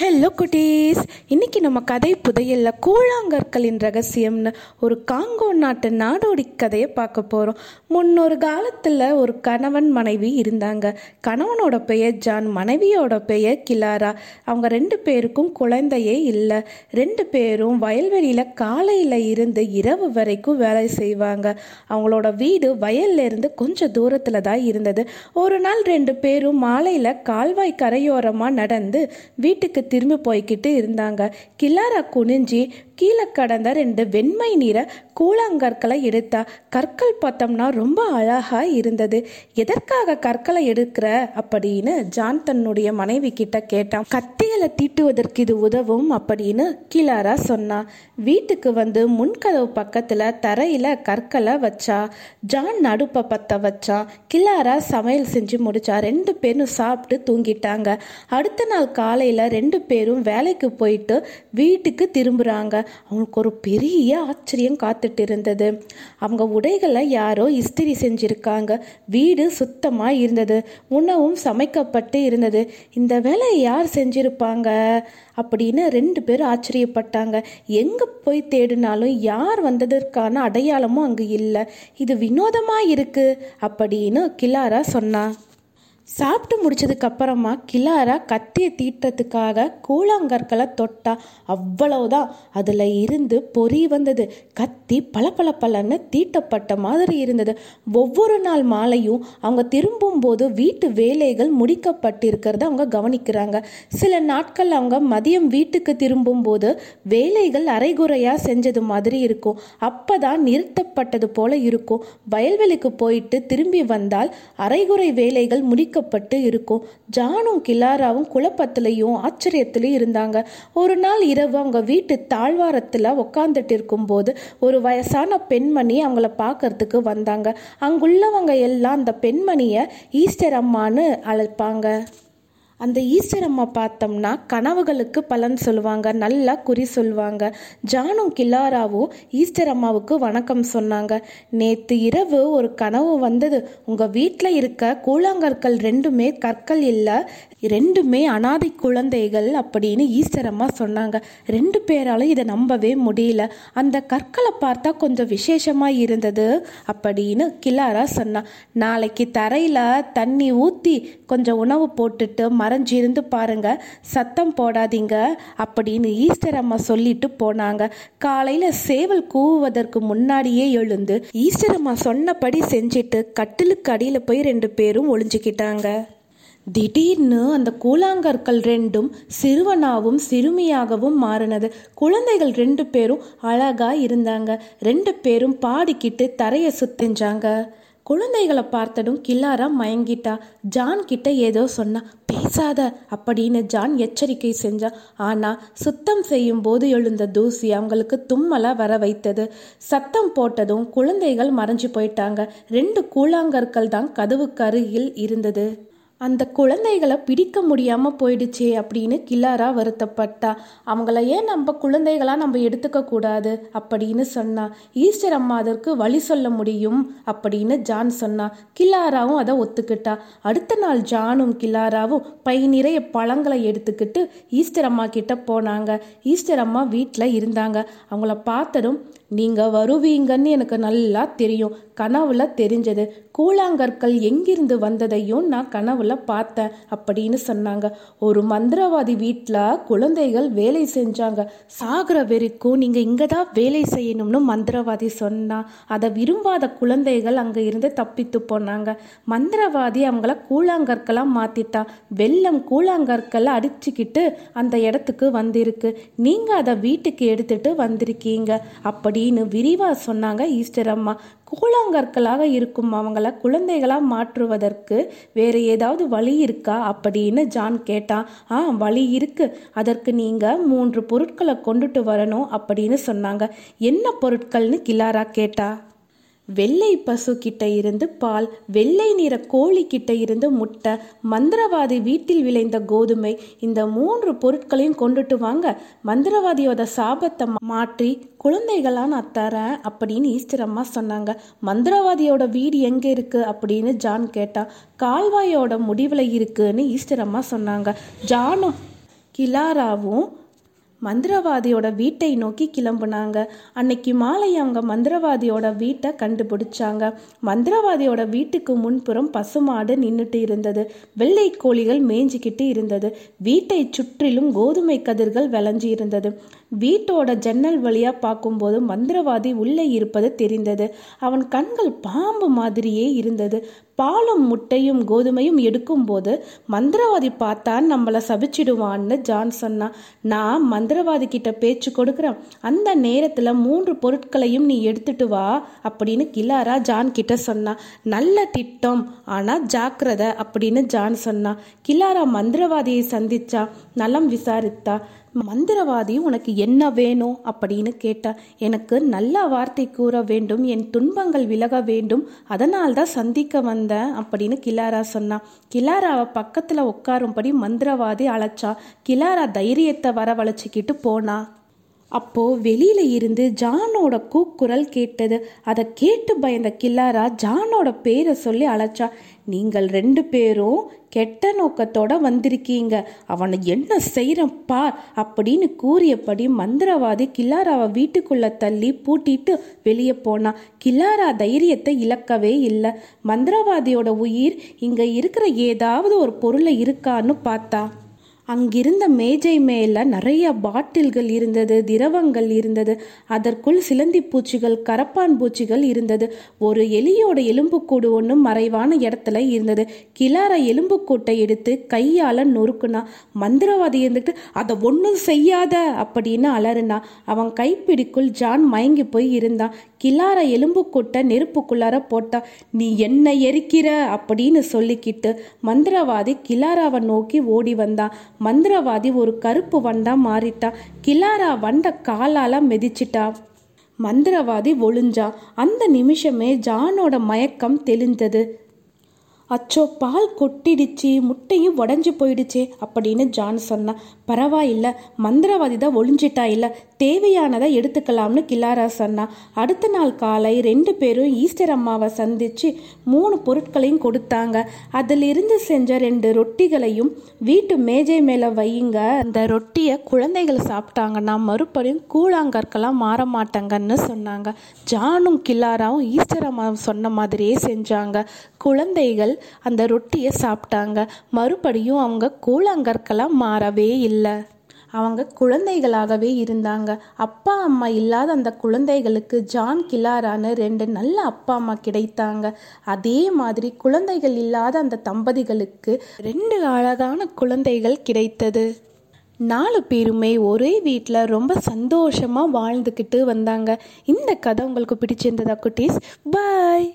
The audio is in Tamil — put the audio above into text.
ஹலோ குட்டீஸ். இன்னைக்கு நம்ம கதை புதையல்ல கூழாங்கற்களின் ரகசியம்னு ஒரு காங்கோ நாட்டு நாடோடி கதையை பார்க்க போகிறோம் முன்னொரு காலத்தில் ஒரு கணவன் மனைவி இருந்தாங்க. கணவனோட பெயர் ஜான் மனைவியோட பெயர் கிலாரா. அவங்க ரெண்டு பேருக்கும் குழந்தையே இல்லை. ரெண்டு பேரும் வயல்வெளியில் காலையில் இருந்து இரவு வரைக்கும் வேலை செய்வாங்க. அவங்களோட வீடு வயல்ல இருந்து கொஞ்சம் தூரத்தில் தான் இருந்தது. ஒரு நாள் ரெண்டு பேரும் மாலையில் கால்வாய் கரையோரமாக நடந்து வீட்டுக்கு திரும்பி போய்கிட்டு இருந்தாங்க. கில்லாரா குனிஞ்சி கீழே கடந்த ரெண்டு வெண்மை நிற கூழாங்கற்களை எடுத்தா கற்கள் பார்த்தோம்னா ரொம்ப அழகா இருந்தது. எதற்காக கற்களை எடுக்கிற அப்படின்னு ஜான் தன்னுடைய மனைவி கிட்ட கேட்டான். கத்திகளை தீட்டுவதற்கு இது உதவும் அப்படின்னு கிளாரா சொன்னா. வீட்டுக்கு வந்து முன்கதவு பக்கத்துல தரையில கற்களை வச்சா ஜான் நடுப்ப பத்த வச்சா கிளாரா சமையல் செஞ்சு முடிச்சா ரெண்டு பேரும் சாப்பிட்டு தூங்கிட்டாங்க. அடுத்த நாள் காலையில ரெண்டு பேரும் வேலைக்கு போயிட்டு வீட்டுக்கு திரும்புறாங்க. அவங்களுக்கு ஒரு பெரிய ஆச்சரியம் காத்துட்டு இருந்தது அவங்க உடைகளை யாரோ இஸ்திரி செஞ்சுருக்காங்க. வீடு சுத்தமாக இருந்தது. உணவும் சமைக்கப்பட்டு இருந்தது. இந்த வேலையை யார் செஞ்சுருப்பாங்க? அப்படின்னு ரெண்டு பேரும் ஆச்சரியப்பட்டாங்க. எங்கே போய் தேடினாலும் யார் வந்ததற்கான அடையாளமும் அங்கே இல்லை. இது வினோதமாக இருக்குது அப்படின்னு கிலாரா சொன்னா. சாப்பிட்டு முடிச்சதுக்கு அப்புறமா கிளாரா கத்தியை தீட்டுறதுக்காக கூழாங்கற்களை தொட்டா அவ்வளவுதான். அதில் இருந்து பொறி வந்தது. கத்தி பல பலன்னு தீட்டப்பட்ட மாதிரி இருந்தது. ஒவ்வொரு நாள் மாலையும் அவங்க திரும்பும் போது வீட்டு வேலைகள் முடிக்கப்பட்டிருக்கிறத அவங்க கவனிக்கிறாங்க. சில நாட்கள் அவங்க மதியம் வீட்டுக்கு திரும்பும் போது வேலைகள் அரைகுறையாக செஞ்சது மாதிரி இருக்கும். அப்பதான் நிறுத்தப்பட்டது போல இருக்கும். வயல்வெளிக்கு போயிட்டு திரும்பி வந்தால் அரைகுறை வேலைகள் முடிக்க வைக்கப்பட்டு இருக்கும். ஜானும் கிலாராவும் குழப்பத்திலையும் ஆச்சரியத்திலையும் இருந்தாங்க. ஒரு நாள் இரவு அவங்க வீட்டு தாழ்வாரத்தில் உட்காந்துட்டு இருக்கும்போது ஒரு வயசான பெண்மணி அவங்கள பார்க்கறதுக்கு வந்தாங்க. அங்குள்ளவங்க எல்லாம் அந்த பெண்மணியை ஈஸ்டர் அம்மான்னு அழைப்பாங்க. அந்த ஈஸ்டர் அம்மா பார்த்தோம்னா கனவுகளுக்கு பலன் சொல்லுவாங்க நல்லா குறி சொல்லுவாங்க. ஜானும் கில்லாராவும் ஈஸ்டர் அம்மாவுக்கு வணக்கம் சொன்னாங்க. நேற்று இரவு ஒரு கனவு வந்தது. உங்கள் வீட்டில் இருக்க கூழாங்கற்கள் ரெண்டுமே கற்கள் இல்லை ரெண்டுமே அனாதை குழந்தைகள் அப்படின்னு ஈஸ்டர் அம்மா சொன்னாங்க. ரெண்டு பேராலும் இதை நம்பவே முடியல. அந்த கற்களை பார்த்தா கொஞ்சம் விசேஷமாக இருந்தது அப்படின்னு கிலாரா சொன்னான் நாளைக்கு தரையில் தண்ணி ஊற்றி கொஞ்சம் உணவு போட்டுட்டு மறைஞ்சிருந்து பாருங்க சத்தம் போடாதீங்க அப்படின்னு ஈஸ்டர் அம்மா சொல்லிட்டு போனாங்க. காலையில சேவல் கூவுவதற்கு முன்னாடியே எழுந்து ஈஸ்டர் அம்மா சொன்னபடி செஞ்சுட்டு கட்டிலுக்கு அடியில போய் ரெண்டு பேரும் ஒளிஞ்சுக்கிட்டாங்க. திடீர்னு அந்த கூழாங்கற்கள் ரெண்டும் சிறுவனாகவும் சிறுமியாகவும் மாறினது. குழந்தைகள் ரெண்டு பேரும் அழகா இருந்தாங்க. ரெண்டு பேரும் பாடிக்கிட்டு தரையை சுத்திஞ்சாங்க. குழந்தைகளை பார்த்ததும் கில்லாரா மயங்கிட்டா. ஜான் கிட்ட ஏதோ சொன்னா பேசாத அப்படின்னு ஜான் எச்சரிக்கை செஞ்சா. ஆனா சுத்தம் செய்யும் போது எழுந்த தூசி அவங்களுக்கு தும்மலா வர வைத்தது. சத்தம் போட்டதும் குழந்தைகள் மறைஞ்சு போயிட்டாங்க. ரெண்டு கூழாங்கற்கள் தான் கதவுக்கு அருகில் இருந்தது. அந்த குழந்தைகளை பிடிக்க முடியாமல் போயிடுச்சே அப்படின்னு கில்லாரா வருத்தப்பட்டா. அவங்கள ஏன் நம்ம குழந்தைகளாக நம்ம எடுத்துக்க கூடாது? அப்படின்னு சொன்னா. ஈஸ்டர் அம்மா அதற்கு வழி சொல்ல முடியும் அப்படின்னு ஜான் சொன்னா. கில்லாராவும் அதை ஒத்துக்கிட்டா. அடுத்த நாள் ஜானும் கில்லாராவும் பை நிறைய பழங்களை எடுத்துக்கிட்டு ஈஸ்டர் அம்மா கிட்ட போனாங்க. ஈஸ்டர் அம்மா வீட்டில் இருந்தாங்க. அவங்கள பார்த்ததும் நீங்கள் வருவீங்கன்னு எனக்கு நல்லா தெரியும். கனவுல தெரிஞ்சது. கூழாங்கற்கள் எங்கிருந்து வந்ததையும் நான் கனவுல பார்த்தேன் அப்படின்னு சொன்னாங்க. ஒரு மந்திரவாதி வீட்டில் குழந்தைகள் வேலை செஞ்சாங்க. சாகிற வரைக்கும் நீங்கள் இங்கே தான் வேலை செய்யணும்னு மந்திரவாதி சொன்னான் அதை விரும்பாத குழந்தைகள் அங்கே இருந்து தப்பித்து போனாங்க. மந்திரவாதி அவங்கள கூழாங்கற்களாக மாற்றிட்டான் வெள்ளம் கூழாங்கற்களை அடிச்சுக்கிட்டு அந்த இடத்துக்கு வந்திருக்கு. நீங்கள் அதை வீட்டுக்கு எடுத்துட்டு வந்திருக்கீங்க. அப்படி அப்படின்னு விரிவாக சொன்னாங்க ஈஸ்டர் அம்மா. கூழாங்கற்களாக இருக்கும் அவங்கள குழந்தைகளாக மாற்றுவதற்கு வேறு ஏதாவது வழி இருக்கா அப்படின்னு ஜான் கேட்டான். ஆ வழி இருக்கு. அதற்கு நீங்கள் மூன்று பொருட்களை கொண்டுட்டு வரணும் அப்படின்னு சொன்னாங்க. என்ன பொருட்கள்னு கிலாரா கேட்டா? வெள்ளை பசு கிட்ட இருந்து பால் வெள்ளை நிற கோழி கிட்ட இருந்து முட்டை மந்திரவாதி வீட்டில் விளைந்த கோதுமை இந்த மூன்று பொருட்களையும் கொண்டுட்டு வாங்க. மந்திரவாதியோட சாபத்தை மாற்றி குழந்தைகளா நான் தரேன் அப்படின்னு ஈஸ்டர் அம்மா சொன்னாங்க. மந்திரவாதியோட வீடு எங்க இருக்கு அப்படின்னு ஜான் கேட்டான் கால்வாயோட முடிவில் இருக்குன்னு ஈஸ்டர் அம்மா சொன்னாங்க. ஜானும் கிலாராவும் மந்திரவாதியோட வீட்டை நோக்கி கிளம்புனாங்க. அன்னைக்கு மாலை அவங்க மந்திரவாதியோட வீட்டை கண்டுபிடிச்சாங்க. மந்திரவாதியோட வீட்டுக்கு முன்புறம் பசுமாடு நின்றுட்டு இருந்தது. வெள்ளை கோழிகள் மேய்ஞ்சிக்கிட்டு இருந்தது. வீட்டை சுற்றிலும் கோதுமை கதிர்கள் விளைஞ்சி இருந்தது. வீட்டோட ஜன்னல் வழியா பார்க்கும்போது மந்திரவாதி உள்ளே இருப்பது தெரிந்தது. அவன் கண்கள் பாம்பு மாதிரியே இருந்தது. பாலும் முட்டையும் கோதுமையும் எடுக்கும்போது மந்திரவாதி பார்த்தா நம்மளை சபிச்சிடுவான்னு ஜான் சொன்னான். நான் மந்திர மந்திரவாதி கிட்ட பேச்சு கொடுக்குறான். அந்த நேரத்தில் மூன்று பொருட்களையும் நீ எடுத்துட்டு வா அப்படின்னு கிலாரா ஜான் கிட்ட சொன்னான் நல்ல திட்டம் ஆனால் ஜாக்கிரதை அப்படின்னு ஜான் சொன்னான் கிலாரா மந்திரவாதியை சந்திச்சா நலம் விசாரித்தா. மந்திரவாதி உனக்கு என்ன வேணும் அப்படின்னு கேட்டா எனக்கு நல்ல வார்த்தை கூற வேண்டும் என் துன்பங்கள் விலக வேண்டும் அதனால் தான் சந்திக்க வந்தேன் அப்படின்னு கிலாரா சொன்னான் கிலாராவை பக்கத்தில் உட்காரும்படி மந்திரவாதி அழைச்சா கிலாரா தைரியத்தை வரவழைச்சிக்கிட்டு போனா. அப்போ வெளியில இருந்து ஜானோட கூக்குரல் கேட்டது. அதை கேட்டு பயந்த கில்லாரா ஜானோட பேரை சொல்லி அழைச்சா நீங்கள் ரெண்டு பேரும் கெட்ட நோக்கத்தோட வந்திருக்கீங்க. அவனை என்ன செய்யறன் பார் அப்படின்னு கூறியபடி மந்திரவாதி கில்லாராவை வீட்டுக்குள்ள தள்ளி பூட்டிட்டு வெளியே போனான் கில்லாரா தைரியத்தை இழக்கவே இல்லை. மந்திரவாதியோட உயிர் இங்க இருக்கிற ஏதாவது ஒரு பொருளை இருக்கான்னு பார்த்தா அங்கிருந்த மேஜை மேல நிறைய பாட்டில்கள் இருந்தது திரவங்கள் இருந்தது. அதற்குள் சிலந்தி பூச்சிகள் கரப்பான் பூச்சிகள் இருந்தது. ஒரு எலியோட எலும்புக்கூடு ஒன்றும் மறைவான இடத்துல இருந்தது. கிளார எலும்புக்கூட்டை எடுத்து கையால நொறுக்குனா மந்திரவாதி இருந்துட்டு அதை ஒன்றும் செய்யாத அப்படின்னு அலறுனா. அவன் கைப்பிடிக்குள் ஜான் மயங்கி போய் இருந்தான். கிளார எலும்புக்கூட்டை நெருப்புக்குள்ளார போட்டா நீ என்ன எரிக்கிற? அப்படின்னு சொல்லிக்கிட்டு மந்திரவாதி கிளாராவை நோக்கி ஓடி வந்தான். மந்திரவாதி ஒரு கருப்பு வண்டா மாறிட்டா. கிலாரா வண்ட காலால மிதிச்சிட்டா. மந்திரவாதி ஒளிஞ்சா. அந்த நிமிஷமே ஜானோட மயக்கம் தெளிந்தது. அச்சோ பால் கொட்டிடுச்சு முட்டையும் உடஞ்சி போயிடுச்சே அப்படின்னு ஜான் சொன்னான் பரவாயில்ல மந்திரவாதி தான் ஒளிஞ்சிட்டா இல்லை தேவையானதை எடுத்துக்கலாம்னு கிலாரா சொன்னான் அடுத்த நாள் காலை ரெண்டு பேரும் ஈஸ்டர் அம்மாவை சந்திச்சு மூணு பொருட்களையும் கொடுத்தாங்க. அதிலிருந்து செஞ்ச ரெண்டு ரொட்டிகளையும் வீட்டு மேஜை மேலே வையுங்க. அந்த ரொட்டியை குழந்தைகள் சாப்பிட்டாங்கன்னா மறுபடியும் கூழாங்கற்கெல்லாம் மாற மாட்டாங்கன்னு சொன்னாங்க. ஜானும் கிலாராவும் ஈஸ்டர் அம்மா சொன்ன மாதிரியே செஞ்சாங்க. குழந்தைகள் அந்த ரொட்டியை சாப்பிட்டாங்க. மறுபடியும் அவங்க கூழாங்கற்களாக மாறவே இல்லை. அவங்க குழந்தைகளாகவே இருந்தாங்க. அப்பா அம்மா இல்லாத அந்த குழந்தைகளுக்கு ஜான் கிலாரான்னு ரெண்டு நல்ல அப்பா அம்மா கிடைத்தாங்க. அதே மாதிரி குழந்தைகள் இல்லாத அந்த தம்பதிகளுக்கு ரெண்டு அழகான குழந்தைகள் கிடைத்தது. நாலு பேருமே ஒரே வீட்டில் ரொம்ப சந்தோஷமாக வாழ்ந்துக்கிட்டு வந்தாங்க. இந்த கதை உங்களுக்கு பிடிச்சிருந்ததா குட்டீஸ்? பாய்